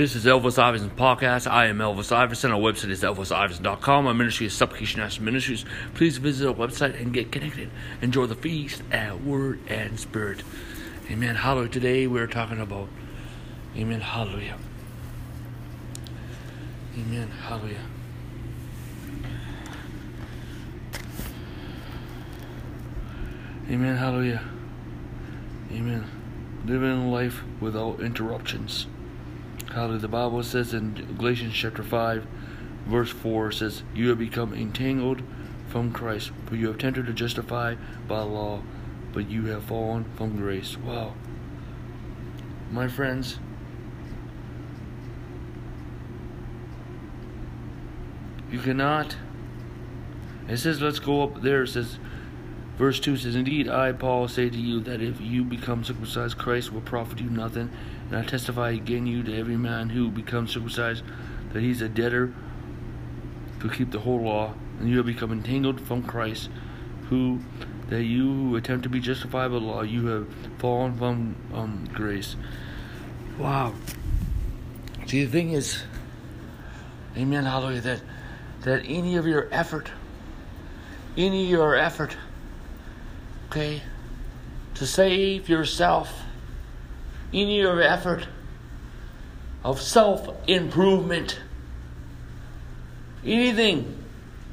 This is Elvis Iverson Podcast. I am Elvis Iverson. Our website is elvisiverson.com. Our ministry is Supplication National Ministries. Please visit our website and get connected. Enjoy the feast at Word and Spirit. Amen. Hallelujah. Today we're talking about Amen. Hallelujah. Amen. Hallelujah. Amen. Hallelujah. Amen. Living life without interruptions. Hallelujah. The Bible says in Galatians chapter 5, verse 4 says, You have become entangled from Christ, for you have attempted to justify by law, but you have fallen from grace. Wow. My friends, you cannot. It says, let's go up there. It says, Verse 2 says, Indeed, I, Paul, say to you that if you become circumcised, Christ will profit you nothing. And I testify again you to every man who becomes circumcised that he's a debtor to keep the whole law. And you have become entangled from Christ, who that you who attempt to be justified by the law, you have fallen from um, grace. Wow. See, the thing is, amen, hallelujah, that, that any of your effort, any of your effort, okay, to save yourself, any your effort of self improvement, anything,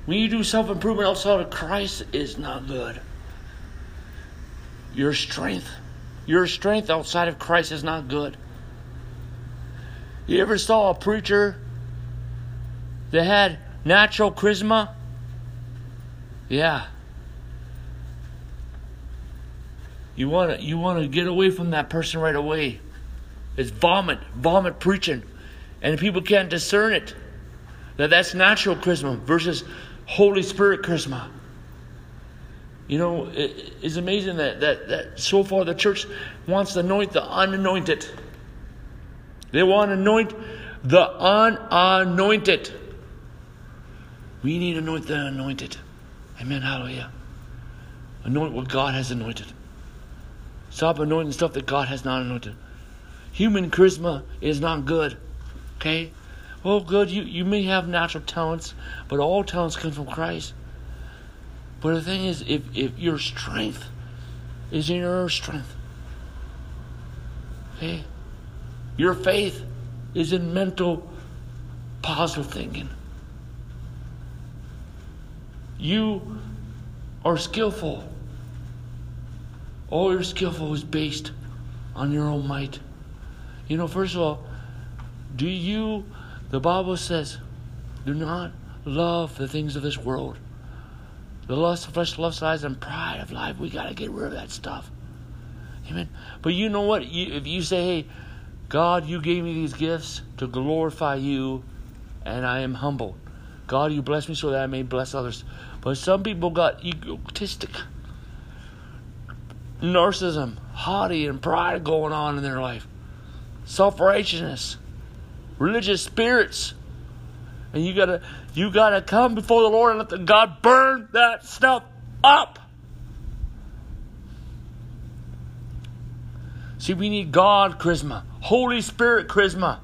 when you do self improvement outside of Christ is not good. Your strength, your strength outside of Christ is not good. You ever saw a preacher that had natural charisma? Yeah. You want to you want to get away from that person right away. It's vomit, vomit preaching, and people can't discern it. That that's natural charisma versus Holy Spirit charisma. You know, it, it's amazing that, that that so far the church wants to anoint the unanointed. They want to anoint the unanointed. We need to anoint the anointed. Amen. Hallelujah. Anoint what God has anointed. Stop anointing stuff that God has not anointed. Human charisma is not good. Okay? Well, good, you, you may have natural talents, but all talents come from Christ. But the thing is, if, if your strength is in your strength, okay? Your faith is in mental positive thinking. You are skillful all your skillful is based on your own might. You know, first of all, do you, the Bible says, do not love the things of this world. The lust of flesh, lust of eyes, and pride of life. We got to get rid of that stuff. Amen. But you know what? You, if you say, hey, God, you gave me these gifts to glorify you, and I am humble. God, you bless me so that I may bless others. But some people got egotistic narcissism, haughty, and pride going on in their life, self righteousness, religious spirits. And you gotta you gotta come before the Lord and let the God burn that stuff up. See, we need God charisma, Holy Spirit charisma.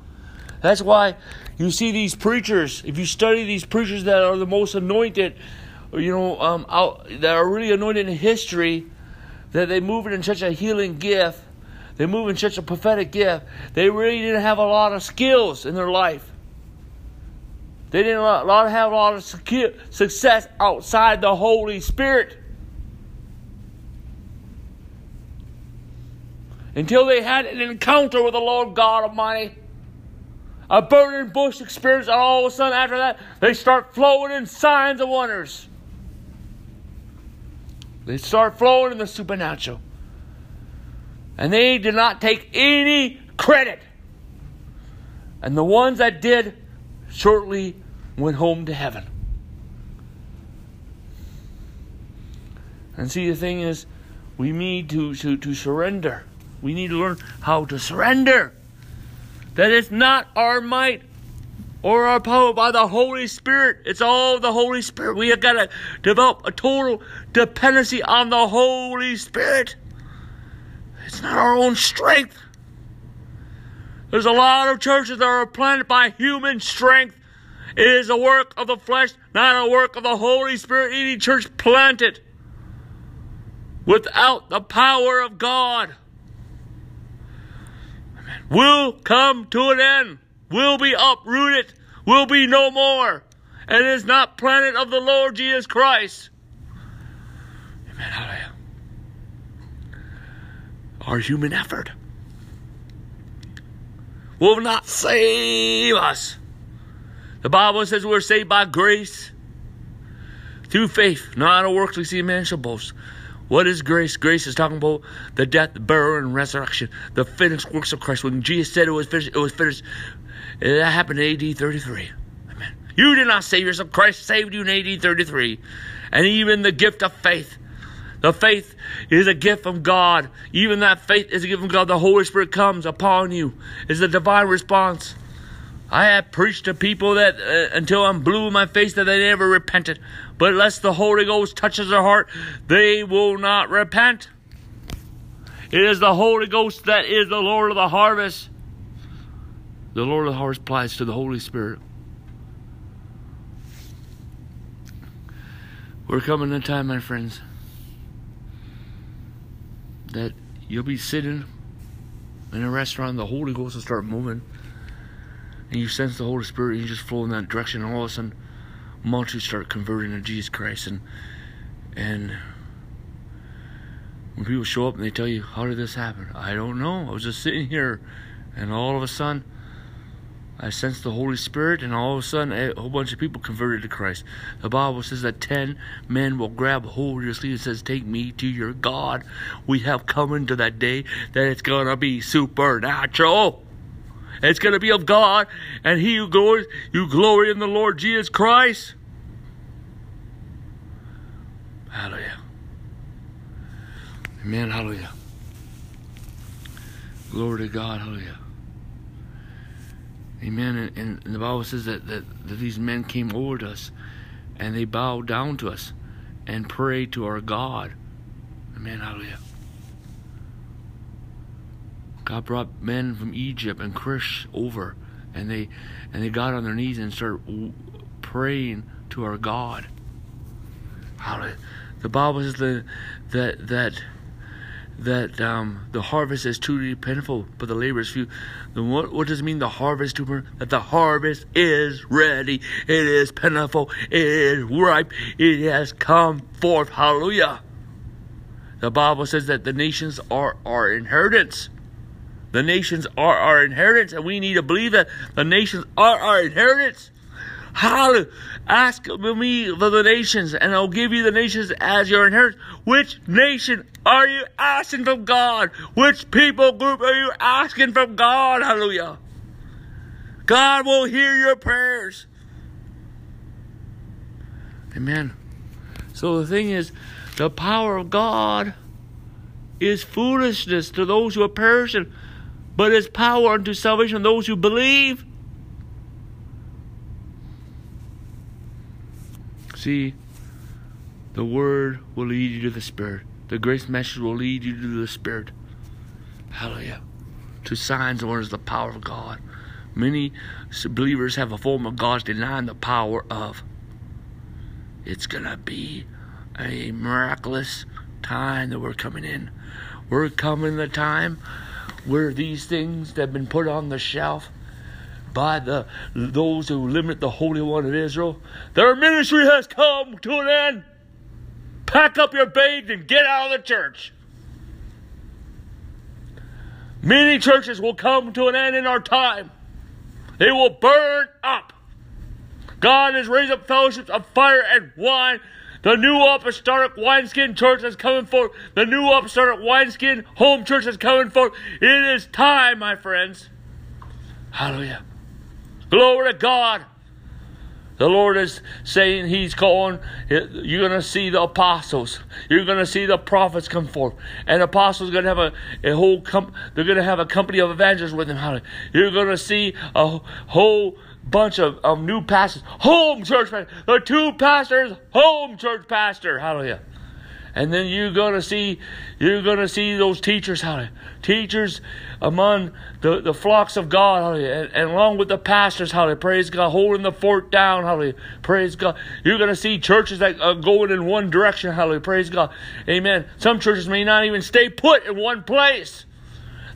That's why you see these preachers. If you study these preachers that are the most anointed, you know, um, out, that are really anointed in history, that they move it in such a healing gift. They move in such a prophetic gift. They really didn't have a lot of skills in their life. They didn't have a lot of success outside the Holy Spirit. Until they had an encounter with the Lord God Almighty. A burning bush experience, and all of a sudden after that, they start flowing in signs and wonders. They start flowing in the supernatural. And they did not take any credit. And the ones that did shortly went home to heaven. And see, the thing is, we need to, to, to surrender. We need to learn how to surrender. That it's not our might, or our power by the Holy Spirit. It's all the Holy Spirit. We have got to develop a total dependency on the Holy Spirit. It's not our own strength. There's a lot of churches that are planted by human strength. It is a work of the flesh, not a work of the Holy Spirit. Any church planted without the power of God will come to an end, will be uprooted, will be no more, and is not planet of the Lord Jesus Christ. Amen. Hallelujah. Our human effort will not save us. The Bible says we're saved by grace through faith, not a works we see man shall boast. What is grace? Grace is talking about the death, burial, and resurrection, the finished works of Christ. When Jesus said it was finished, it was finished. That happened in AD 33. Amen. You did not save yourself. Christ saved you in AD 33. And even the gift of faith. The faith is a gift from God. Even that faith is a gift from God. The Holy Spirit comes upon you. It's a divine response. I have preached to people that uh, until I'm blue in my face that they never repented. But unless the Holy Ghost touches their heart, they will not repent. It is the Holy Ghost that is the Lord of the harvest. The Lord of the harvest applies to the Holy Spirit. We're coming to a time, my friends, that you'll be sitting in a restaurant, the Holy Ghost will start moving, and you sense the Holy Spirit, and you just flow in that direction, and all of a sudden, multitudes start converting to Jesus Christ, and and when people show up and they tell you, "How did this happen?" I don't know. I was just sitting here, and all of a sudden, I sensed the Holy Spirit, and all of a sudden, a whole bunch of people converted to Christ. The Bible says that ten men will grab hold of your sleeve and says, "Take me to your God." We have come into that day that it's gonna be supernatural. It's gonna be of God, and He who glories, you glory in the Lord Jesus Christ. Hallelujah. Amen. Hallelujah. Glory to God. Hallelujah. Amen. And, and, the Bible says that, that, that these men came over to us and they bowed down to us and prayed to our God. Amen. Hallelujah. God brought men from Egypt and Cush over, and they and they got on their knees and started praying to our God. Hallelujah. The Bible says that that that that um, the harvest is truly plentiful, but the labor is few. Then what, what does it mean? The harvest to that the harvest is ready. It is plentiful. It is ripe. It has come forth. Hallelujah. The Bible says that the nations are our inheritance. The nations are our inheritance, and we need to believe that the nations are our inheritance. Hallelujah. Ask me for the nations, and I'll give you the nations as your inheritance. Which nation are you asking from God? Which people group are you asking from God? Hallelujah. God will hear your prayers. Amen. So the thing is, the power of God is foolishness to those who are perishing, but is power unto salvation of those who believe. See, the word will lead you to the Spirit. The grace message will lead you to the Spirit. Hallelujah. To signs and wonders, the power of God. Many believers have a form of God's denying the power of. It's going to be a miraculous time that we're coming in. We're coming the time where these things that have been put on the shelf by the those who limit the Holy One of Israel, their ministry has come to an end. Pack up your bags and get out of the church. Many churches will come to an end in our time. They will burn up. God has raised up fellowships of fire and wine. The new apostolic wineskin church is coming forth. The new apostolic wineskin home church is coming forth. It is time, my friends. Hallelujah. Glory to God. The Lord is saying He's calling. You're going to see the apostles. You're going to see the prophets come forth, and apostles going to have a, a whole. Com- they're going to have a company of evangelists with them. You're going to see a whole bunch of, of new pastors, home church pastor, the two pastors, home church pastor. Hallelujah. And then you're gonna see you're gonna see those teachers, hallelujah. Teachers among the, the flocks of God, hallelujah, and, and along with the pastors, hallelujah, praise God, holding the fort down, hallelujah, praise God. You're gonna see churches that are going in one direction, hallelujah, praise God. Amen. Some churches may not even stay put in one place.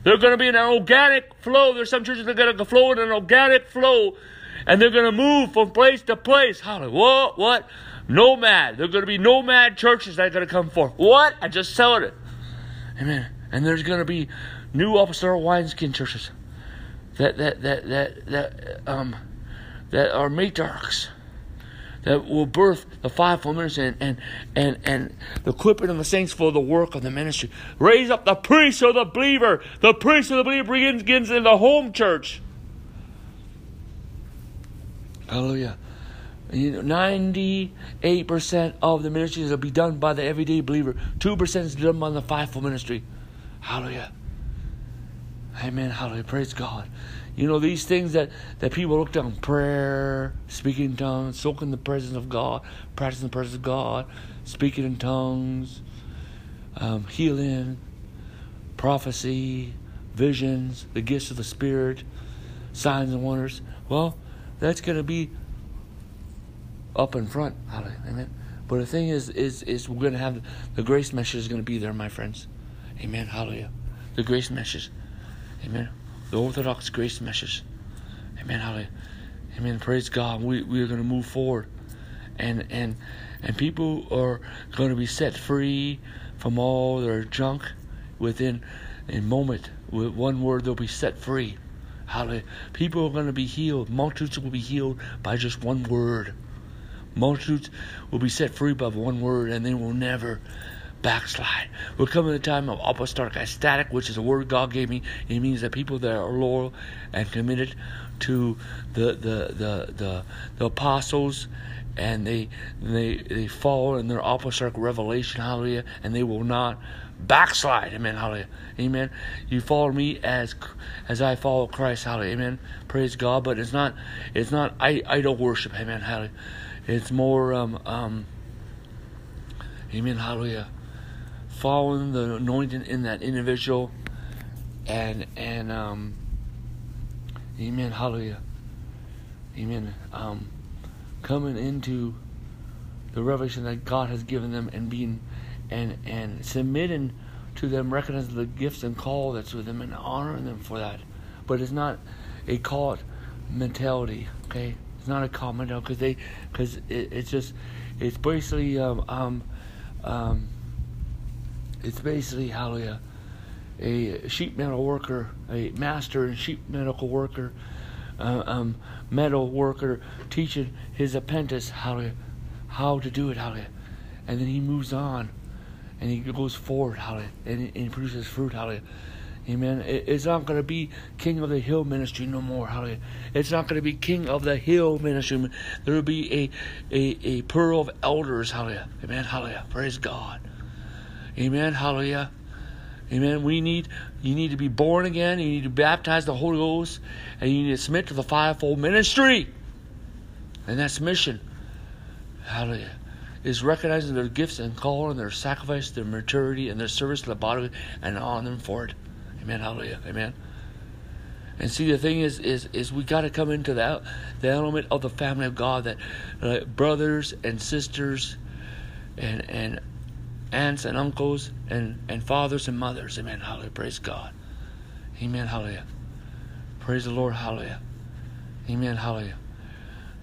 They're to be in an organic flow. There's some churches that are to flow in an organic flow, and they're going to move from place to place. Hallelujah. What? What? Nomad. They're going to be nomad churches that are going to come forth. What? I just said it. Amen. And there's going to be new upstart wineskin churches that that that that that um that are matriarchs that will birth the fivefold ministry and, and, and, and the equipping of the saints for the work of the ministry. Raise up the priest of the believer. The priest of the believer begins, begins in the home church. Hallelujah. You know, 98% of the ministries will be done by the everyday believer. 2% is done by the fivefold ministry. Hallelujah. Amen. Hallelujah. Praise God. You know, these things that, that people look down prayer, speaking in tongues, soaking the presence of God, practicing the presence of God, speaking in tongues, um, healing, prophecy, visions, the gifts of the Spirit, signs and wonders. Well, that's going to be up in front. Hallelujah. Amen. But the thing is, is, is we're going to have the grace message is going to be there, my friends. Amen. Hallelujah. The grace message. Amen the Orthodox grace message. Amen. Hallelujah. Amen. Praise God. We we are going to move forward, and and and people are going to be set free from all their junk within a moment. With one word, they'll be set free. Hallelujah. People are going to be healed. Multitudes will be healed by just one word. Multitudes will be set free by one word, and they will never backslide. We're coming to a time of apostolic ecstatic, which is a word God gave me. It means that people that are loyal and committed to the the the the, the apostles and they they they follow in their apostolic revelation, hallelujah, and they will not backslide, amen, hallelujah, amen. You follow me as as I follow Christ, hallelujah, amen. Praise God, but it's not it's not idol worship, amen, hallelujah. It's more um um, amen, hallelujah following the anointing in that individual and and um amen hallelujah amen um coming into the revelation that God has given them and being and and submitting to them recognizing the gifts and call that's with them and honoring them for that. But it's not a cult mentality okay not a cult mentality because they because it, it's just it's basically um um um it's basically hallelujah a sheet metal worker, a master and sheet medical worker, uh, um, metal worker teaching his apprentice to how to do it, hallelujah, and then he moves on, and he goes forward, hallelujah, and, and he produces fruit, hallelujah. Amen. It's not going to be King of the Hill ministry no more. Hallelujah. It's not going to be King of the Hill ministry. There will be a, a, a pearl of elders. Hallelujah. Amen. Hallelujah. Praise God. Amen. Hallelujah. Amen. We need you need to be born again. You need to baptize the Holy Ghost, and you need to submit to the fivefold ministry. And that's mission. Hallelujah. Is recognizing their gifts and calling, their sacrifice, their maturity, and their service to the body, and honor them for it. Amen. Hallelujah. Amen. And see, the thing is, is, is we got to come into that the element of the family of God that uh, brothers and sisters, and and aunts and uncles and, and fathers and mothers. Amen. Hallelujah. Praise God. Amen. Hallelujah. Praise the Lord. Hallelujah. Amen. Hallelujah.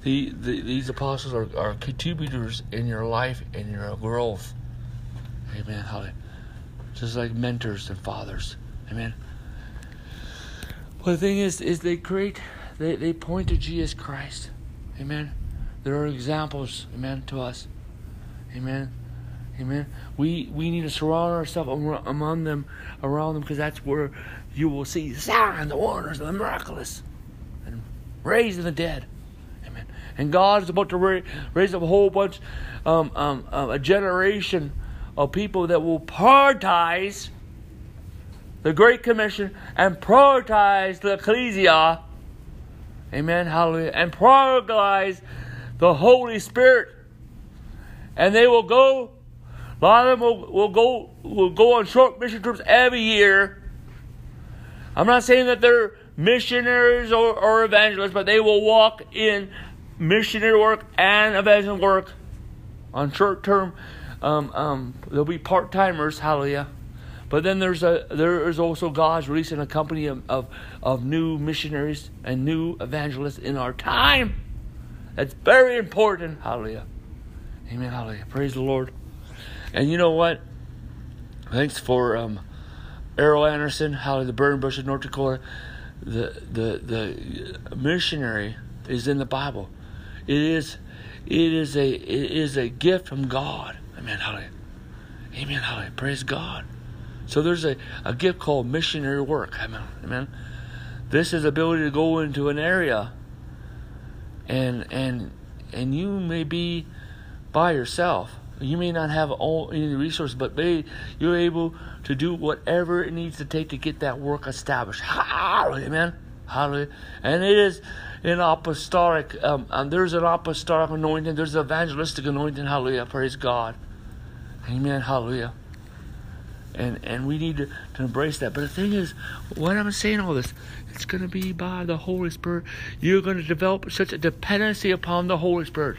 The, the, these apostles are, are contributors in your life and your growth. Amen. Hallelujah. Just like mentors and fathers. Amen. But the thing is, is they create, they, they point to Jesus Christ. Amen. There are examples, amen, to us. Amen. Amen. We we need to surround ourselves among them, around them, because that's where you will see signs, the wonders, the miraculous, and raising the dead. Amen. And God is about to ra- raise up a whole bunch, um, um, a generation of people that will prioritize the Great Commission and prioritize the ecclesia. Amen. Hallelujah. And prioritize the Holy Spirit. And they will go A lot of them will, will go will go on short mission trips every year. I'm not saying that they're missionaries or, or evangelists, but they will walk in missionary work and evangelism work on short term. Um, um, they'll be part timers, hallelujah. But then there's a there is also God's releasing a company of, of, of new missionaries and new evangelists in our time. That's very important. Hallelujah. Amen. Hallelujah. Praise the Lord. And you know what? Thanks for um, Errol Anderson, Hallelujah, the burning bush of North Dakota. The the the missionary is in the Bible. It is it is a it is a gift from God. Amen. Hallelujah. Amen. Hallelujah. Praise God. So there's a, a gift called missionary work. Amen. Amen. This is ability to go into an area and and and you may be by yourself. You may not have all any resources, but they, you're able to do whatever it needs to take to get that work established. Hallelujah, amen. Hallelujah. And it is an apostolic. Um, um, there's an apostolic anointing. There's an evangelistic anointing. Hallelujah. Praise God. Amen. Hallelujah and and we need to, to embrace that. But the thing is, what I'm saying all this, it's going to be by the Holy Spirit. You're going to develop such a dependency upon the Holy Spirit.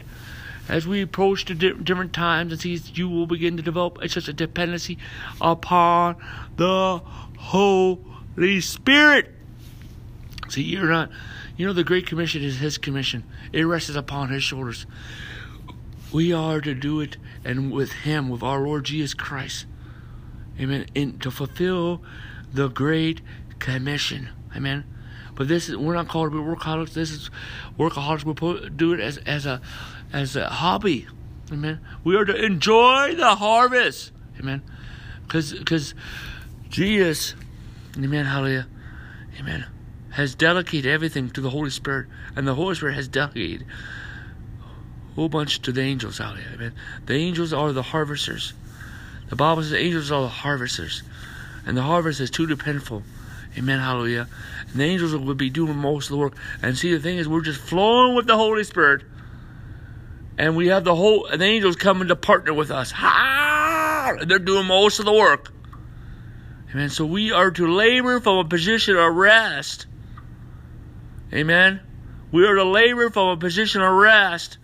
As we approach the di- different times and seasons, you will begin to develop such a dependency upon the Holy Spirit. See, you're not, you know, the Great Commission is His commission. It rests upon His shoulders. We are to do it, and with Him, with our Lord Jesus Christ. Amen. And to fulfill the Great Commission. Amen. But this is we're not called to be workaholics. This is workaholics. We do it as as a as a hobby. Amen. We are to enjoy the harvest. Amen. Because because Jesus, Amen. Hallelujah. Amen. Has delegated everything to the Holy Spirit, and the Holy Spirit has delegated a whole bunch to the angels here. Amen. The angels are the harvesters. The Bible says angels are the harvesters, and the harvest is too dependable. Amen. Hallelujah. And the angels will be doing most of the work. And see, the thing is, we're just flowing with the Holy Spirit, and we have the whole the angels coming to partner with us. Ha! They're doing most of the work. Amen. So we are to labor from a position of rest. Amen. We are to labor from a position of rest.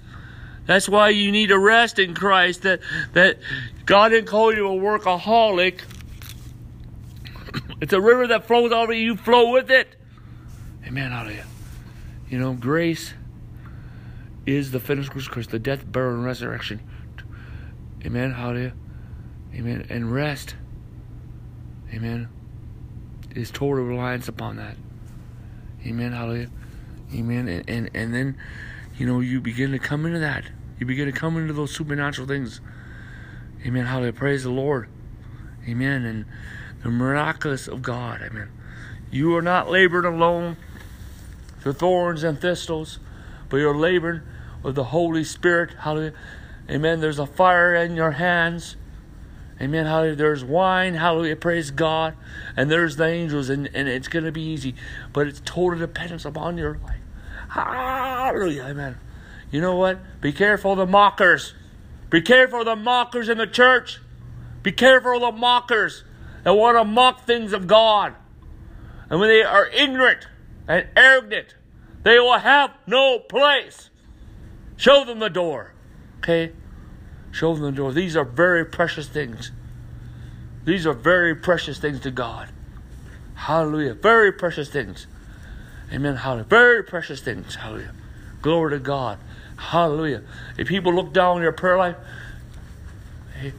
That's why you need to rest in Christ. That that God didn't call you a workaholic. It's a river that flows over you. You flow with it. Amen. Hallelujah. You know, grace is the finished Christ, the death, burial, and resurrection. Amen. Hallelujah. Amen. And rest. Amen. Is total reliance upon that. Amen. Hallelujah. Amen. And, and and then, you know, you begin to come into that. You begin to come into those supernatural things. Amen. Hallelujah. Praise the Lord. Amen. And the miraculous of God. Amen. You are not laboring alone through thorns and thistles, but you're laboring with the Holy Spirit. Hallelujah. Amen. There's a fire in your hands. Amen. Hallelujah. There's wine. Hallelujah. Praise God. And there's the angels, and, and it's going to be easy. But it's total dependence upon your life. Hallelujah. Amen. You know what? Be careful the mockers. Be careful of the mockers in the church. Be careful of the mockers that want to mock things of God. And when they are ignorant and arrogant, they will have no place. Show them the door. Okay? Show them the door. These are very precious things. These are very precious things to God. Hallelujah. Very precious things. Amen. Hallelujah. Very precious things. Hallelujah. Glory to God. Hallelujah. If people look down on your prayer life, hey,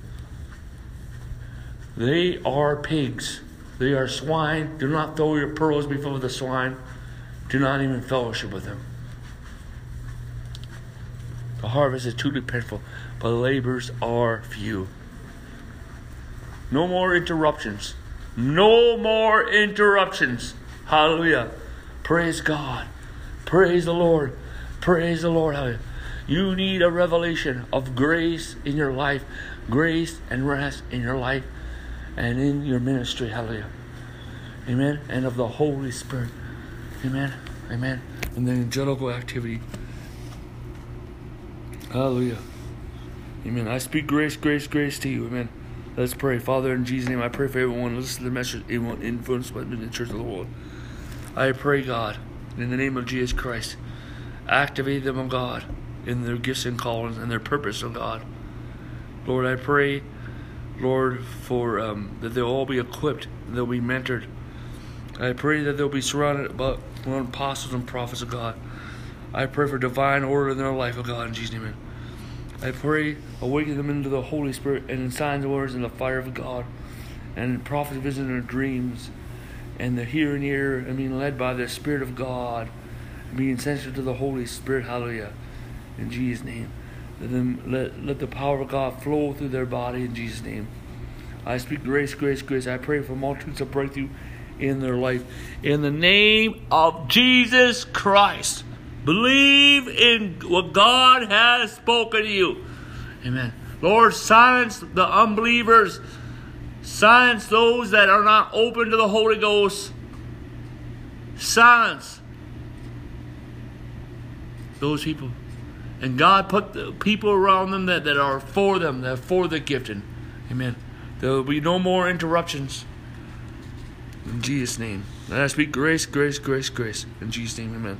they are pigs. They are swine. Do not throw your pearls before the swine. Do not even fellowship with them. The harvest is too dependable, but the labors are few. No more interruptions. No more interruptions. Hallelujah. Praise God. Praise the Lord. Praise the Lord. Hallelujah. You need a revelation of grace in your life, grace and rest in your life and in your ministry. Hallelujah. Amen. And of the Holy Spirit. Amen. Amen. And the angelical activity. Hallelujah. Amen. I speak grace, grace, grace to you. Amen. Let's pray. Father, in Jesus' name, I pray for everyone. Listen to the message, everyone influenced by the church of the world. I pray, God, in the name of Jesus Christ, activate them, O God, in their gifts and callings and their purpose, O God. Lord, I pray, Lord, for um, that they'll all be equipped, they'll be mentored. I pray that they'll be surrounded by apostles and prophets of God. I pray for divine order in their life, O God, in Jesus' name. I pray, awaken them into the Holy Spirit and in signs and wonders and the fire of God, and prophets vision their dreams, and the here and here, and being led by the Spirit of God, being sensitive to the Holy Spirit. Hallelujah. In Jesus' name. Let, them, let, let the power of God flow through their body in Jesus' name. I speak grace, grace, grace. I pray for multitudes of breakthrough in their life. In the name of Jesus Christ. Believe in what God has spoken to you. Amen. Lord, silence the unbelievers. Silence those that are not open to the Holy Ghost. Silence those people. And God put the people around them that, that are for them, that are for the gifting. Amen. There will be no more interruptions. In Jesus' name. I speak grace, grace, grace, grace. In Jesus' name, amen.